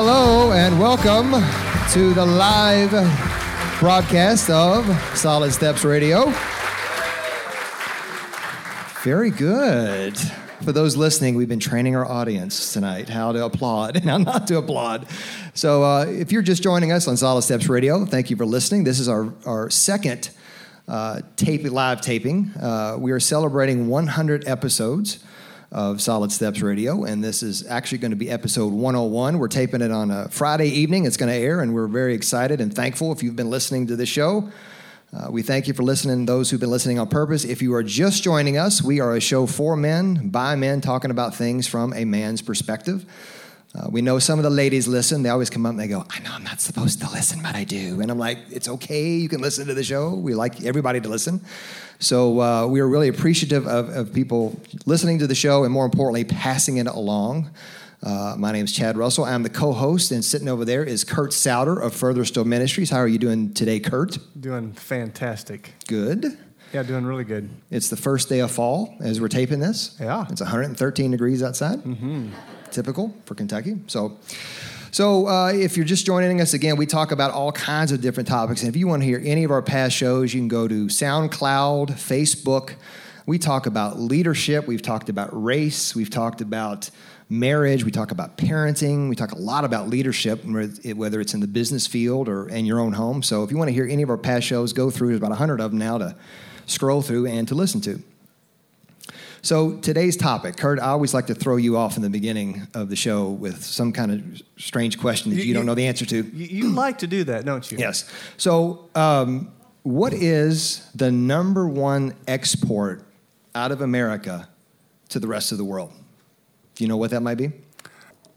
Hello and welcome to the live broadcast of Solid Steps Radio. Very good. For those listening, we've been training our audience tonight how to applaud and how not to applaud. So, uh, if you're just joining us on Solid Steps Radio, thank you for listening. This is our, our second uh, tape, live taping. Uh, we are celebrating 100 episodes of Solid Steps Radio, and this is actually going to be episode 101. We're taping it on a Friday evening. It's going to air, and we're very excited and thankful if you've been listening to the show. Uh, we thank you for listening, those who've been listening on purpose. If you are just joining us, we are a show for men, by men, talking about things from a man's perspective. Uh, we know some of the ladies listen. They always come up and they go, I know I'm not supposed to listen, but I do. And I'm like, it's okay. You can listen to the show. We like everybody to listen. So uh, we are really appreciative of, of, people listening to the show and more importantly, passing it along. Uh, my name is Chad Russell. I'm the co host, and sitting over there is Kurt Souter of Further Still Ministries. How are you doing today, Kurt? Doing fantastic. Good. Yeah, doing really good. It's the first day of fall as we're taping this. Yeah. It's 113 degrees outside. Mm-hmm. Typical for Kentucky. So, so, uh, if you're just joining us again, we talk about all kinds of different topics. And if you want to hear any of our past shows, you can go to SoundCloud, Facebook. We talk about leadership. We've talked about race. We've talked about marriage. We talk about parenting. We talk a lot about leadership, whether it's in the business field or in your own home. So, if you want to hear any of our past shows, go through. There's about 100 of them now to scroll through and to listen to. So today's topic, Kurt, I always like to throw you off in the beginning of the show with some kind of strange question that you, you don't know the answer to. You, you, like to do that, don't you? Yes. So, um, what is the number one export out of America to the rest of the world? Do you know what that might be?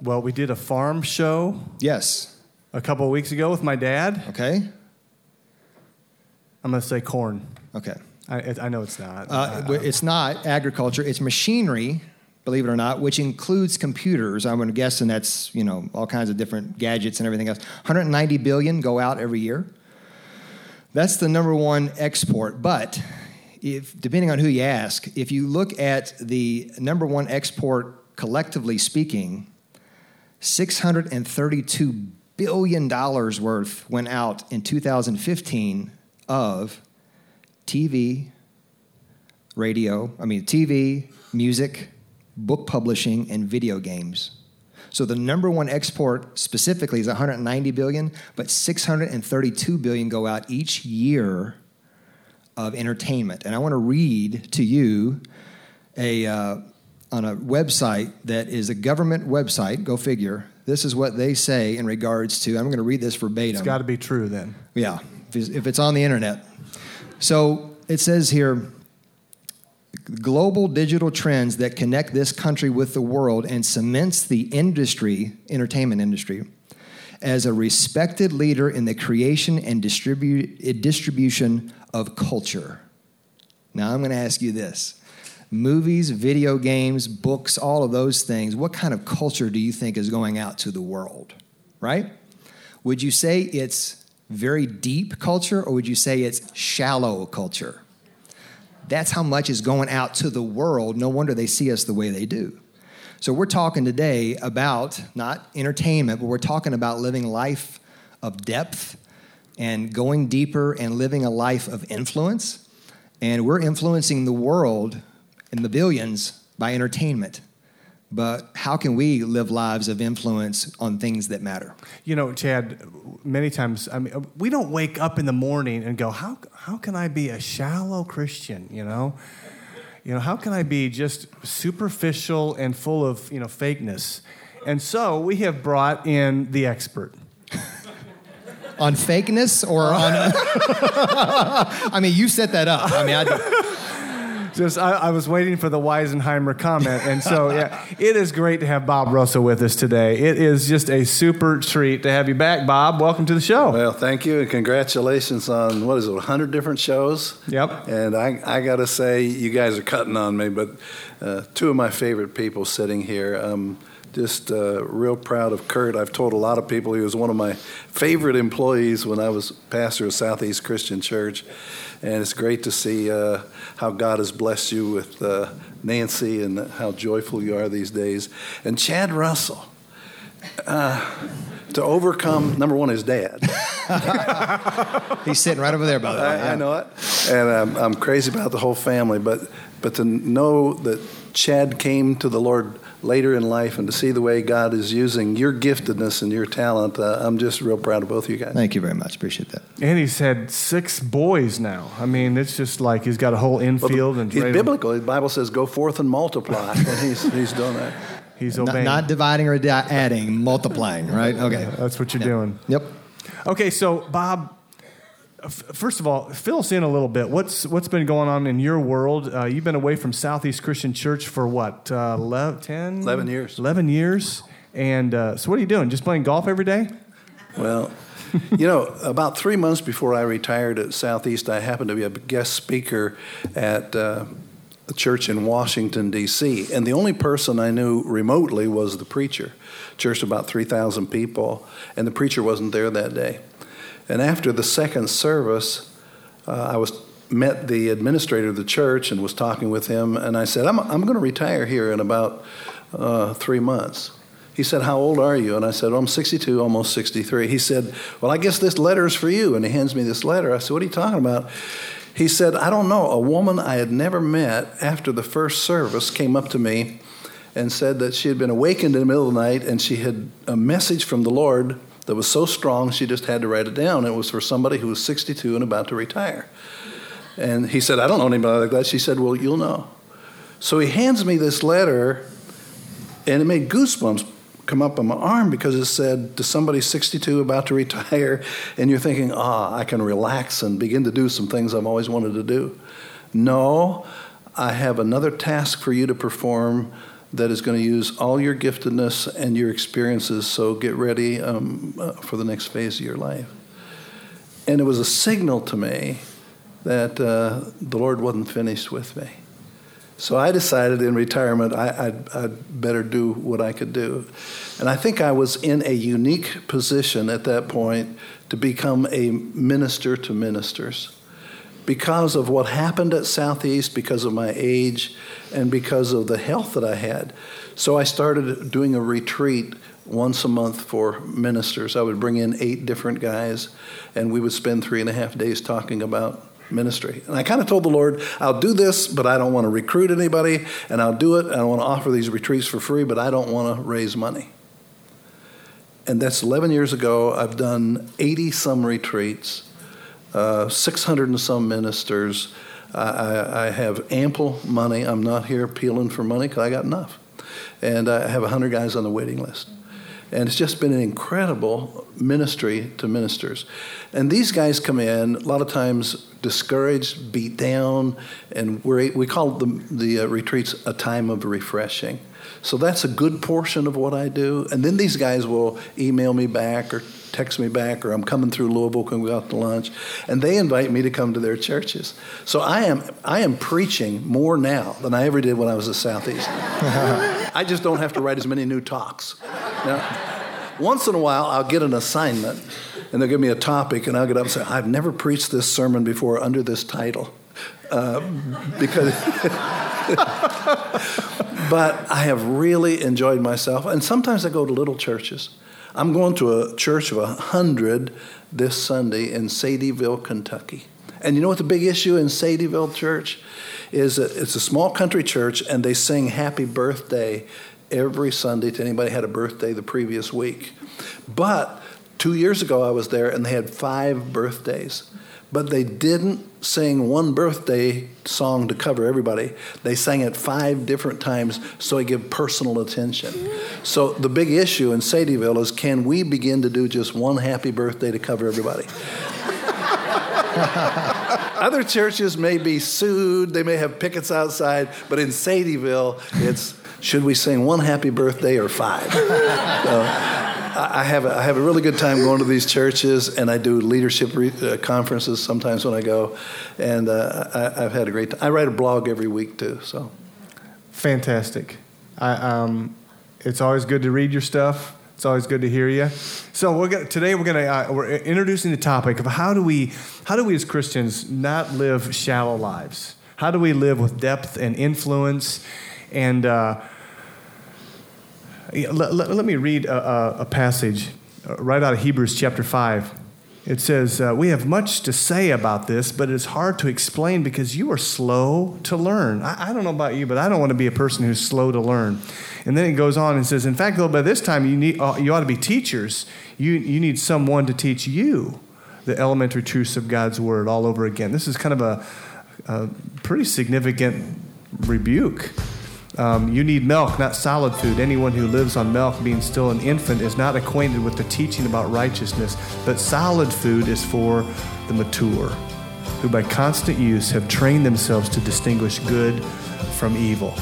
Well, we did a farm show. Yes. A couple of weeks ago with my dad. Okay. I'm going to say corn. Okay. I, I know it's not. Uh, it's not agriculture. It's machinery, believe it or not, which includes computers. I'm going to guess, and that's you know all kinds of different gadgets and everything else. 190 billion go out every year. That's the number one export. But if depending on who you ask, if you look at the number one export collectively speaking, 632 billion dollars worth went out in 2015 of TV, radio, I mean, TV, music, book publishing, and video games. So the number one export specifically is 190 billion, but 632 billion go out each year of entertainment. And I want to read to you a uh, on a website that is a government website. Go figure. This is what they say in regards to. I'm going to read this verbatim. It's got to be true then. Yeah, if it's on the internet. So it says here global digital trends that connect this country with the world and cements the industry, entertainment industry, as a respected leader in the creation and distribu- eh, distribution of culture. Now, I'm going to ask you this movies, video games, books, all of those things, what kind of culture do you think is going out to the world? Right? Would you say it's very deep culture, or would you say it's shallow culture? That's how much is going out to the world. No wonder they see us the way they do. So, we're talking today about not entertainment, but we're talking about living life of depth and going deeper and living a life of influence. And we're influencing the world in the billions by entertainment but how can we live lives of influence on things that matter? You know, Chad, many times, I mean, we don't wake up in the morning and go, how, how can I be a shallow Christian, you know? You know, how can I be just superficial and full of, you know, fakeness? And so we have brought in the expert. on fakeness or on. I mean, you set that up. I mean, I just I, I, was waiting for the Weisenheimer comment, and so yeah, it is great to have Bob Russell with us today. It is just a super treat to have you back, Bob. Welcome to the show. Well, thank you, and congratulations on what is it, 100 different shows. Yep. And I I got to say, you guys are cutting on me, but uh, two of my favorite people sitting here. Um, just uh, real proud of Kurt. I've told a lot of people he was one of my favorite employees when I was pastor of Southeast Christian Church and it's great to see uh, how God has blessed you with uh, Nancy and how joyful you are these days. And Chad Russell. to overcome, number one, his dad. He's sitting right over there, by the way. I, yeah. I know it, and I'm, I'm crazy about the whole family. But but to know that Chad came to the Lord later in life, and to see the way God is using your giftedness and your talent, uh, I'm just real proud of both of you guys. Thank you very much. Appreciate that. And he's had six boys now. I mean, it's just like he's got a whole Well, infield and he's ready to- biblical. The Bible says, "Go forth and multiply," and he's he's doing that. He's Not, obeying. not dividing or di- adding, multiplying, right? Okay. That's what you're doing. Yep. Okay, so Bob, f- first of all, fill us in a little bit. What's what's been going on in your world? Uh, you've been away from Southeast Christian Church for what, uh, 11, 10? 11 years. 11 years. And uh, so what are you doing? Just playing golf every day? Well, you know, about three months before I retired at Southeast, I happened to be a guest speaker at uh, a church in Washington, D.C., and the only person I knew remotely was the preacher. Church of about 3,000 people, and the preacher wasn't there that day. And after the second service, uh, I was met the administrator of the church and was talking with him, and I said, I'm, I'm going to retire here in about uh, three months. He said, How old are you? And I said, well, I'm 62, almost 63. He said, Well, I guess this letter is for you. And he hands me this letter. I said, What are you talking about? He said, I don't know. A woman I had never met after the first service came up to me and said that she had been awakened in the middle of the night and she had a message from the Lord that was so strong she just had to write it down. It was for somebody who was 62 and about to retire. And he said, I don't know anybody like that. She said, Well, you'll know. So he hands me this letter, and it made goosebumps come up on my arm because it said to somebody 62 about to retire, and you're thinking, ah, I can relax and begin to do some things I've always wanted to do. No, I have another task for you to perform that is going to use all your giftedness and your experiences, so get ready um, uh, for the next phase of your life. And it was a signal to me that uh, the Lord wasn't finished with me. So I decided in retirement I, I'd, I'd better do what I could do. And I think I was in a unique position at that point to become a minister to ministers because of what happened at Southeast, because of my age, and because of the health that I had. So I started doing a retreat once a month for ministers. I would bring in eight different guys, and we would spend three and a half days talking about ministry. And I kind of told the Lord, I'll do this, but I don't want to recruit anybody, and I'll do it, and I want to offer these retreats for free, but I don't want to raise money. And that's 11 years ago. I've done 80 some retreats, uh, 600 and some ministers. I, I, have ample money. I'm not here peeling for money because I got enough. And I have 100 guys on the waiting list. And it's just been an incredible ministry to ministers. And these guys come in, a lot of times discouraged, beat down, and we're, we call the, the uh, retreats a time of refreshing. So that's a good portion of what I do. And then these guys will email me back or text me back, or I'm coming through Louisville, can we go out to lunch? And they invite me to come to their churches. So I am, I am preaching more now than I ever did when I was at Southeast. I just don't have to write as many new talks. Now, once in a while, I'll get an assignment, and they'll give me a topic, and I'll get up and say, I've never preached this sermon before under this title. Uh, because but I have really enjoyed myself. And sometimes I go to little churches. I'm going to a church of a hundred this Sunday in Sadieville, Kentucky. And you know what the big issue in Sadieville Church is? That it's a small country church, and they sing "Happy Birthday" every Sunday to anybody had a birthday the previous week. But two years ago, I was there, and they had five birthdays but they didn't sing one birthday song to cover everybody. They sang it five different times so they give personal attention. So the big issue in Sadieville is can we begin to do just one happy birthday to cover everybody? Other churches may be sued, they may have pickets outside, but in Sadieville, it's should we sing one happy birthday or five? So, I have, a, I have a really good time going to these churches, and I do leadership re- uh, conferences sometimes when I go, and uh, I, have had a great time. I write a blog every week too, so. Fantastic. I, um, it's always good to read your stuff. It's always good to hear you. So we're gonna, today we're going to uh, we're introducing the topic of how do we how do we as Christians not live shallow lives? How do we live with depth and influence? And uh, Let, let, let me read a, a, passage right out of Hebrews chapter 5. It says, uh, We have much to say about this, but it's hard to explain because you are slow to learn. I, I don't know about you, but I don't want to be a person who's slow to learn. And then it goes on and says, In fact, though, by this time you, need, uh, you ought to be teachers. You, you need someone to teach you the elementary truths of God's word all over again. This is kind of a, a pretty significant rebuke. Um, you need milk, not solid food. Anyone who lives on milk, being still an infant, is not acquainted with the teaching about righteousness. But solid food is for the mature, who by constant use have trained themselves to distinguish good from evil.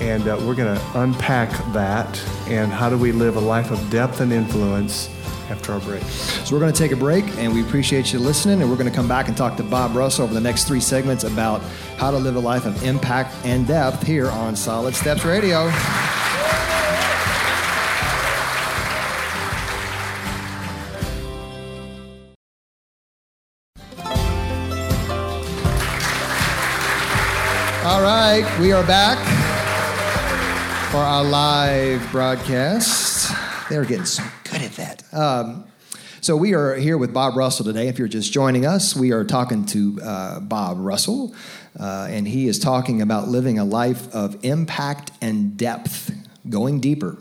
And uh, we're going to unpack that and how do we live a life of depth and influence after our break. So we're going to take a break, and we appreciate you listening. And we're going to come back and talk to Bob Russell over the next three segments about how to live a life of impact and depth here on Solid Steps Radio. All right, we are back for our live broadcast. They're getting so good at that. Um, so we are here with Bob Russell today. If you're just joining us, we are talking to uh, Bob Russell, uh, and he is talking about living a life of impact and depth, going deeper.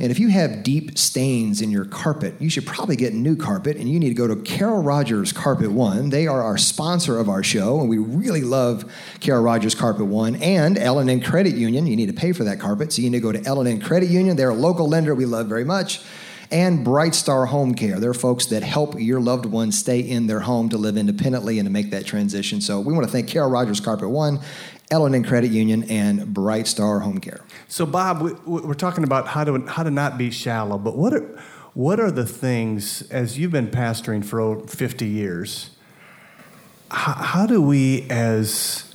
And if you have deep stains in your carpet, you should probably get new carpet, and you need to go to Carol Rogers Carpet One. They are our sponsor of our show, and we really love Carol Rogers Carpet One and L&N Credit Union. You need to pay for that carpet, so you need to go to L&N Credit Union. They're a local lender we love very much. And Bright Star Home Care. They're folks that help your loved ones stay in their home to live independently and to make that transition. So we want to thank Carol Rogers Carpet One L&N Credit Union, and Bright Star Home Care. So, Bob, we, are talking about how to how to not be shallow, but what are what are the things as you've been pastoring for over 50 years? How, how do we, as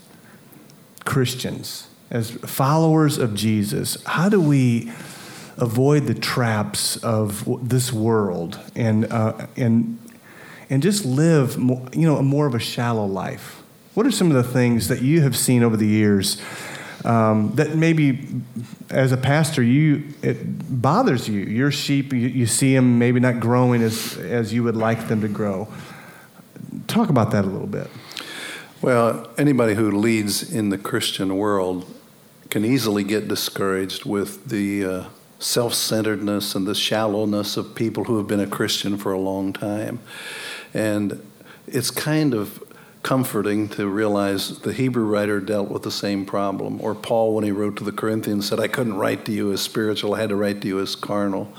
Christians, as followers of Jesus, how do we avoid the traps of this world and uh, and and just live, more, you know, more of a shallow life? What are some of the things that you have seen over the years um, that maybe, as a pastor, you it bothers you? Your sheep, you, you see them maybe not growing as as you would like them to grow. Talk about that a little bit. Well, anybody who leads in the Christian world can easily get discouraged with the uh, self centeredness and the shallowness of people who have been a Christian for a long time. And it's kind of comforting to realize the Hebrew writer dealt with the same problem. Or Paul, when he wrote to the Corinthians, said, I couldn't write to you as spiritual, I had to write to you as carnal.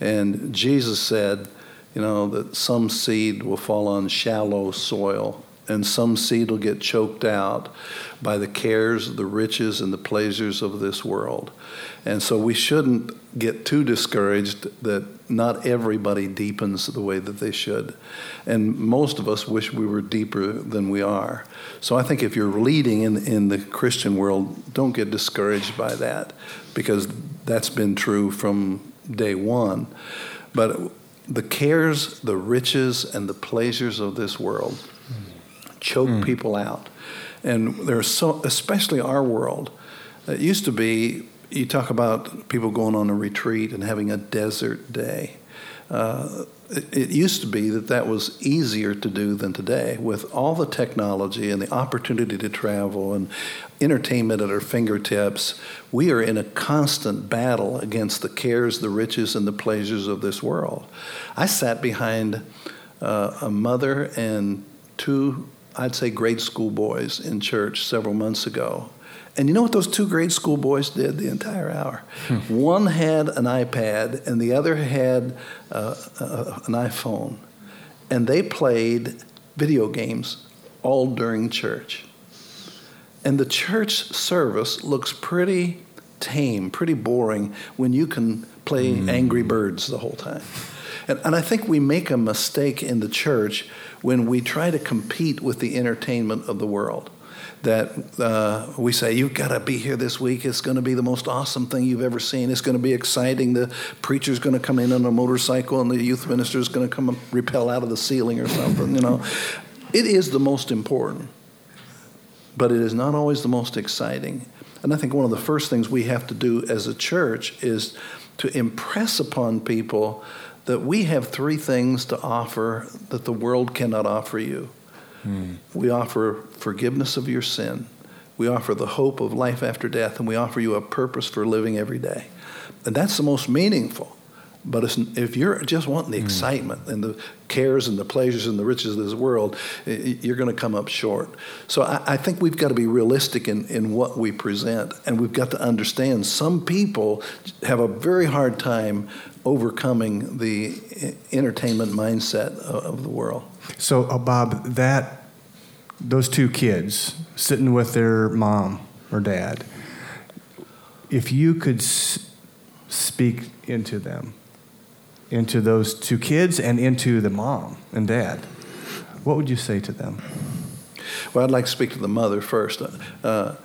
And Jesus said, you know, that some seed will fall on shallow soil and some seed will get choked out by the cares, the riches, and the pleasures of this world. And so we shouldn't get too discouraged that not everybody deepens the way that they should. And most of us wish we were deeper than we are. So I think if you're leading in, in the Christian world, don't get discouraged by that because that's been true from day one. But the cares, the riches, and the pleasures of this world choke mm. people out. And there's so, especially our world. It used to be, you talk about people going on a retreat and having a desert day. Uh, it, it, used to be that that was easier to do than today with all the technology and the opportunity to travel and entertainment at our fingertips. We are in a constant battle against the cares, the riches, and the pleasures of this world. I sat behind uh, a mother and two I'd say grade school boys in church several months ago. And you know what those two grade school boys did the entire hour? Hmm. One had an iPad and the other had uh, uh, an iPhone. And they played video games all during church. And the church service looks pretty tame, pretty boring when you can play mm. Angry Birds the whole time. And, and I think we make a mistake in the church when we try to compete with the entertainment of the world. That uh, we say, you've got to be here this week. It's going to be the most awesome thing you've ever seen. It's going to be exciting. The preacher's going to come in on a motorcycle, and the youth minister is going to come and repel out of the ceiling or something. You know, it is the most important, but it is not always the most exciting. And I think one of the first things we have to do as a church is to impress upon people that we have three things to offer that the world cannot offer you. Hmm. We offer forgiveness of your sin, we offer the hope of life after death, and we offer you a purpose for living every day. And that's the most meaningful. But if you're just wanting the mm. excitement and the cares and the pleasures and the riches of this world, you're going to come up short. So I, I think we've got to be realistic in, in what we present, and we've got to understand some people have a very hard time overcoming the entertainment mindset of the world. So, uh, Bob, that those two kids sitting with their mom or dad, if you could s- speak into them into those two kids and into the mom and dad, what would you say to them? Well, I'd like to speak to the mother first. Uh, uh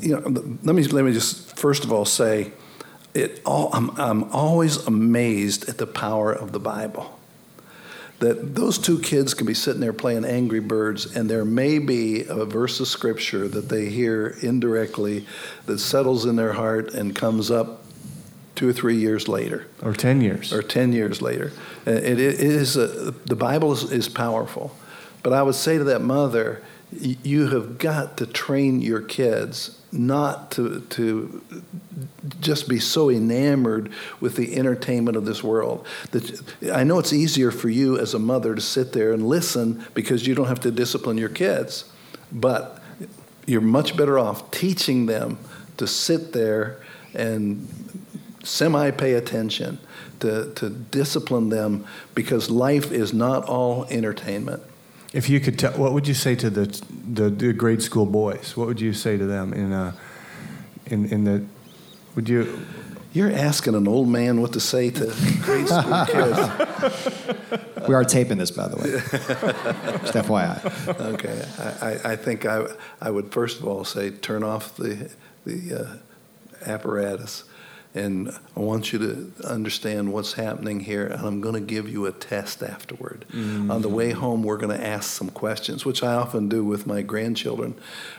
you know, let me let me just first of all say, it all, I'm, I'm always amazed at the power of the Bible. That those two kids can be sitting there playing Angry Birds, and there may be a verse of scripture that they hear indirectly that settles in their heart and comes up two or three years later, or ten years, or ten years later. Uh, it, it is a, the Bible is, is powerful, but I would say to that mother, you have got to train your kids not to to just be so enamored with the entertainment of this world. That I know it's easier for you as a mother to sit there and listen because you don't have to discipline your kids, but you're much better off teaching them to sit there and semi pay attention, to, to discipline them because life is not all entertainment. If you could tell, what would you say to the, the, the grade school boys? What would you say to them in, uh, in, in the, would you? You're asking an old man what to say to grade school kids. We are taping this, by the way. Just FYI. Okay. I, I think I, I would first of all say turn off the, the uh, apparatus and I want you to understand what's happening here, and I'm going to give you a test afterward. Mm-hmm. On the way home, we're going to ask some questions, which I often do with my grandchildren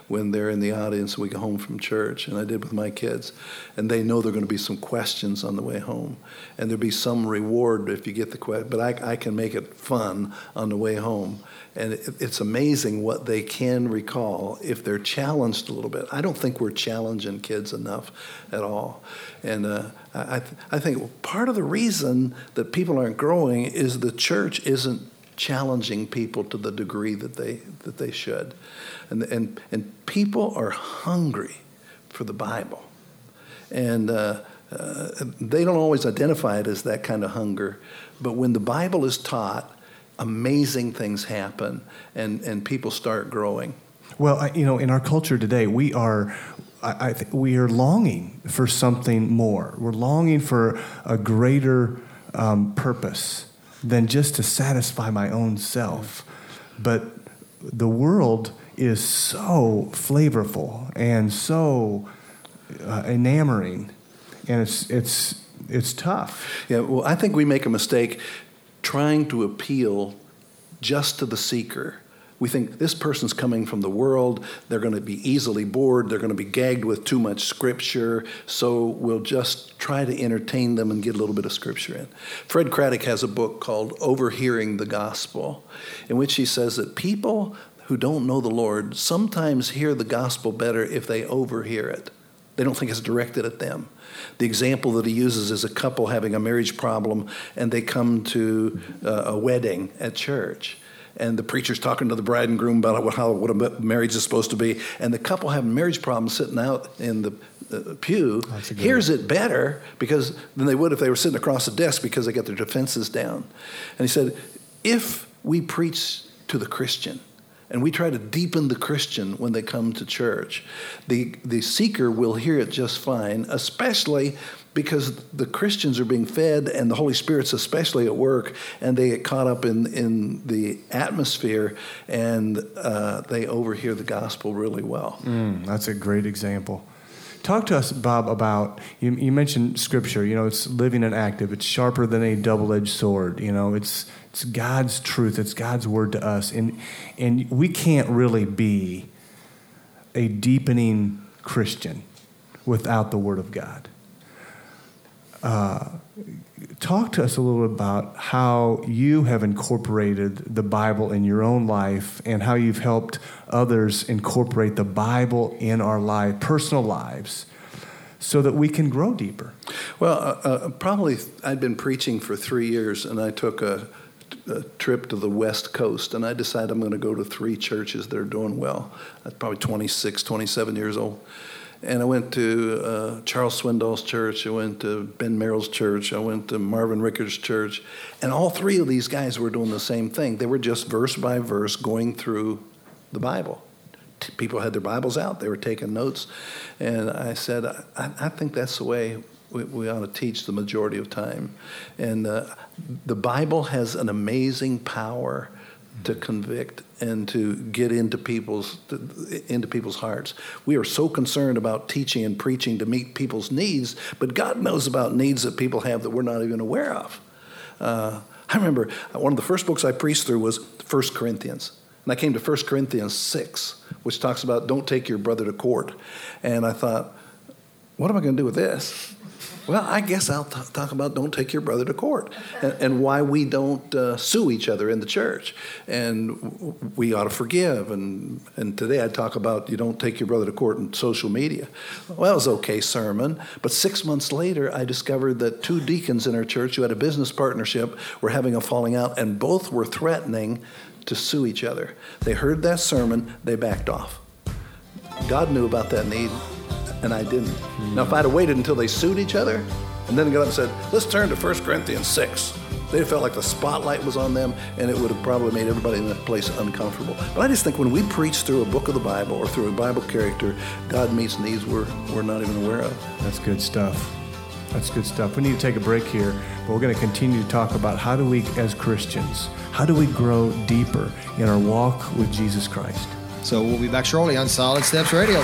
when they're in the audience. We go home from church, and I did with my kids, and they know there are going to be some questions on the way home, and there'll be some reward if you get the question. But I, I can make it fun on the way home and it's amazing what they can recall if they're challenged a little bit. I don't think we're challenging kids enough at all. And uh, I, th- I think part of the reason that people aren't growing is the church isn't challenging people to the degree that they, that they should. And, and, and people are hungry for the Bible. And uh, uh, they don't always identify it as that kind of hunger. But when the Bible is taught, amazing things happen and, and people start growing. Well, I, you know, in our culture today, we are. I, I we are longing for something more. We're longing for a greater um, purpose than just to satisfy my own self. But the world is so flavorful and so uh, enamoring, and it's it's it's tough. Yeah, well, I think we make a mistake trying to appeal just to the seeker. We think this person's coming from the world, they're going to be easily bored, they're going to be gagged with too much scripture, so we'll just try to entertain them and get a little bit of scripture in. Fred Craddock has a book called Overhearing the Gospel, in which he says that people who don't know the Lord sometimes hear the gospel better if they overhear it. They don't think it's directed at them. The example that he uses is a couple having a marriage problem and they come to uh, a wedding at church. And the preacher's talking to the bride and groom about how what a marriage is supposed to be, and the couple having marriage problems sitting out in the uh, pew hears one. it better because than they would if they were sitting across the desk because they got their defenses down. And he said, if we preach to the Christian, and we try to deepen the Christian when they come to church. The, the seeker will hear it just fine, especially because the Christians are being fed and the Holy Spirit's especially at work, and they get caught up in, in the atmosphere and uh, they overhear the gospel really well. Mm, that's a great example. Talk to us, Bob, about you, you mentioned scripture. You know, it's living and active. It's sharper than a double-edged sword. You know, it's it's God's truth. It's God's word to us, and and we can't really be a deepening Christian without the Word of God. Uh, talk to us a little about how you have incorporated the Bible in your own life and how you've helped others incorporate the Bible in our life, personal lives, so that we can grow deeper. Well, uh, uh, probably I'd been preaching for three years, and I took a, a, trip to the West Coast, and I decided I'm going to go to three churches that are doing well. I was probably 26, 27 years old. And I went to uh, Charles Swindoll's church. I went to Ben Merrill's church. I went to Marvin Rickard's church. And all three of these guys were doing the same thing. They were just verse by verse going through the Bible. People had their Bibles out, they were taking notes. And I said, I, I think that's the way we, we, ought to teach the majority of time. And uh, the Bible has an amazing power to convict and to get into people's into people's hearts. We are so concerned about teaching and preaching to meet people's needs, but God knows about needs that people have that we're not even aware of. Uh, I remember one of the first books I preached through was 1 Corinthians. And I came to 1 Corinthians 6, which talks about don't take your brother to court. And I thought, what am I going to do with this? Well, I guess I'll t- talk about don't take your brother to court and, and why we don't uh, sue each other in the church. And we ought to forgive. And, and today I talk about you don't take your brother to court in social media. Well, it was okay sermon. But six months later, I discovered that two deacons in our church who had a business partnership were having a falling out, and both were threatening to sue each other. They heard that sermon, they backed off. God knew about that need and I didn't. Mm. Now, if I'd have waited until they sued each other and then got up and said, let's turn to 1 Corinthians 6, they felt like the spotlight was on them and it would have probably made everybody in that place uncomfortable. But I just think when we preach through a book of the Bible or through a Bible character, God meets needs we're, we're not even aware of. That's good stuff. That's good stuff. We need to take a break here, but we're going to continue to talk about how do we, as Christians, how do we grow deeper in our walk with Jesus Christ? So we'll be back shortly on Solid Steps Radio.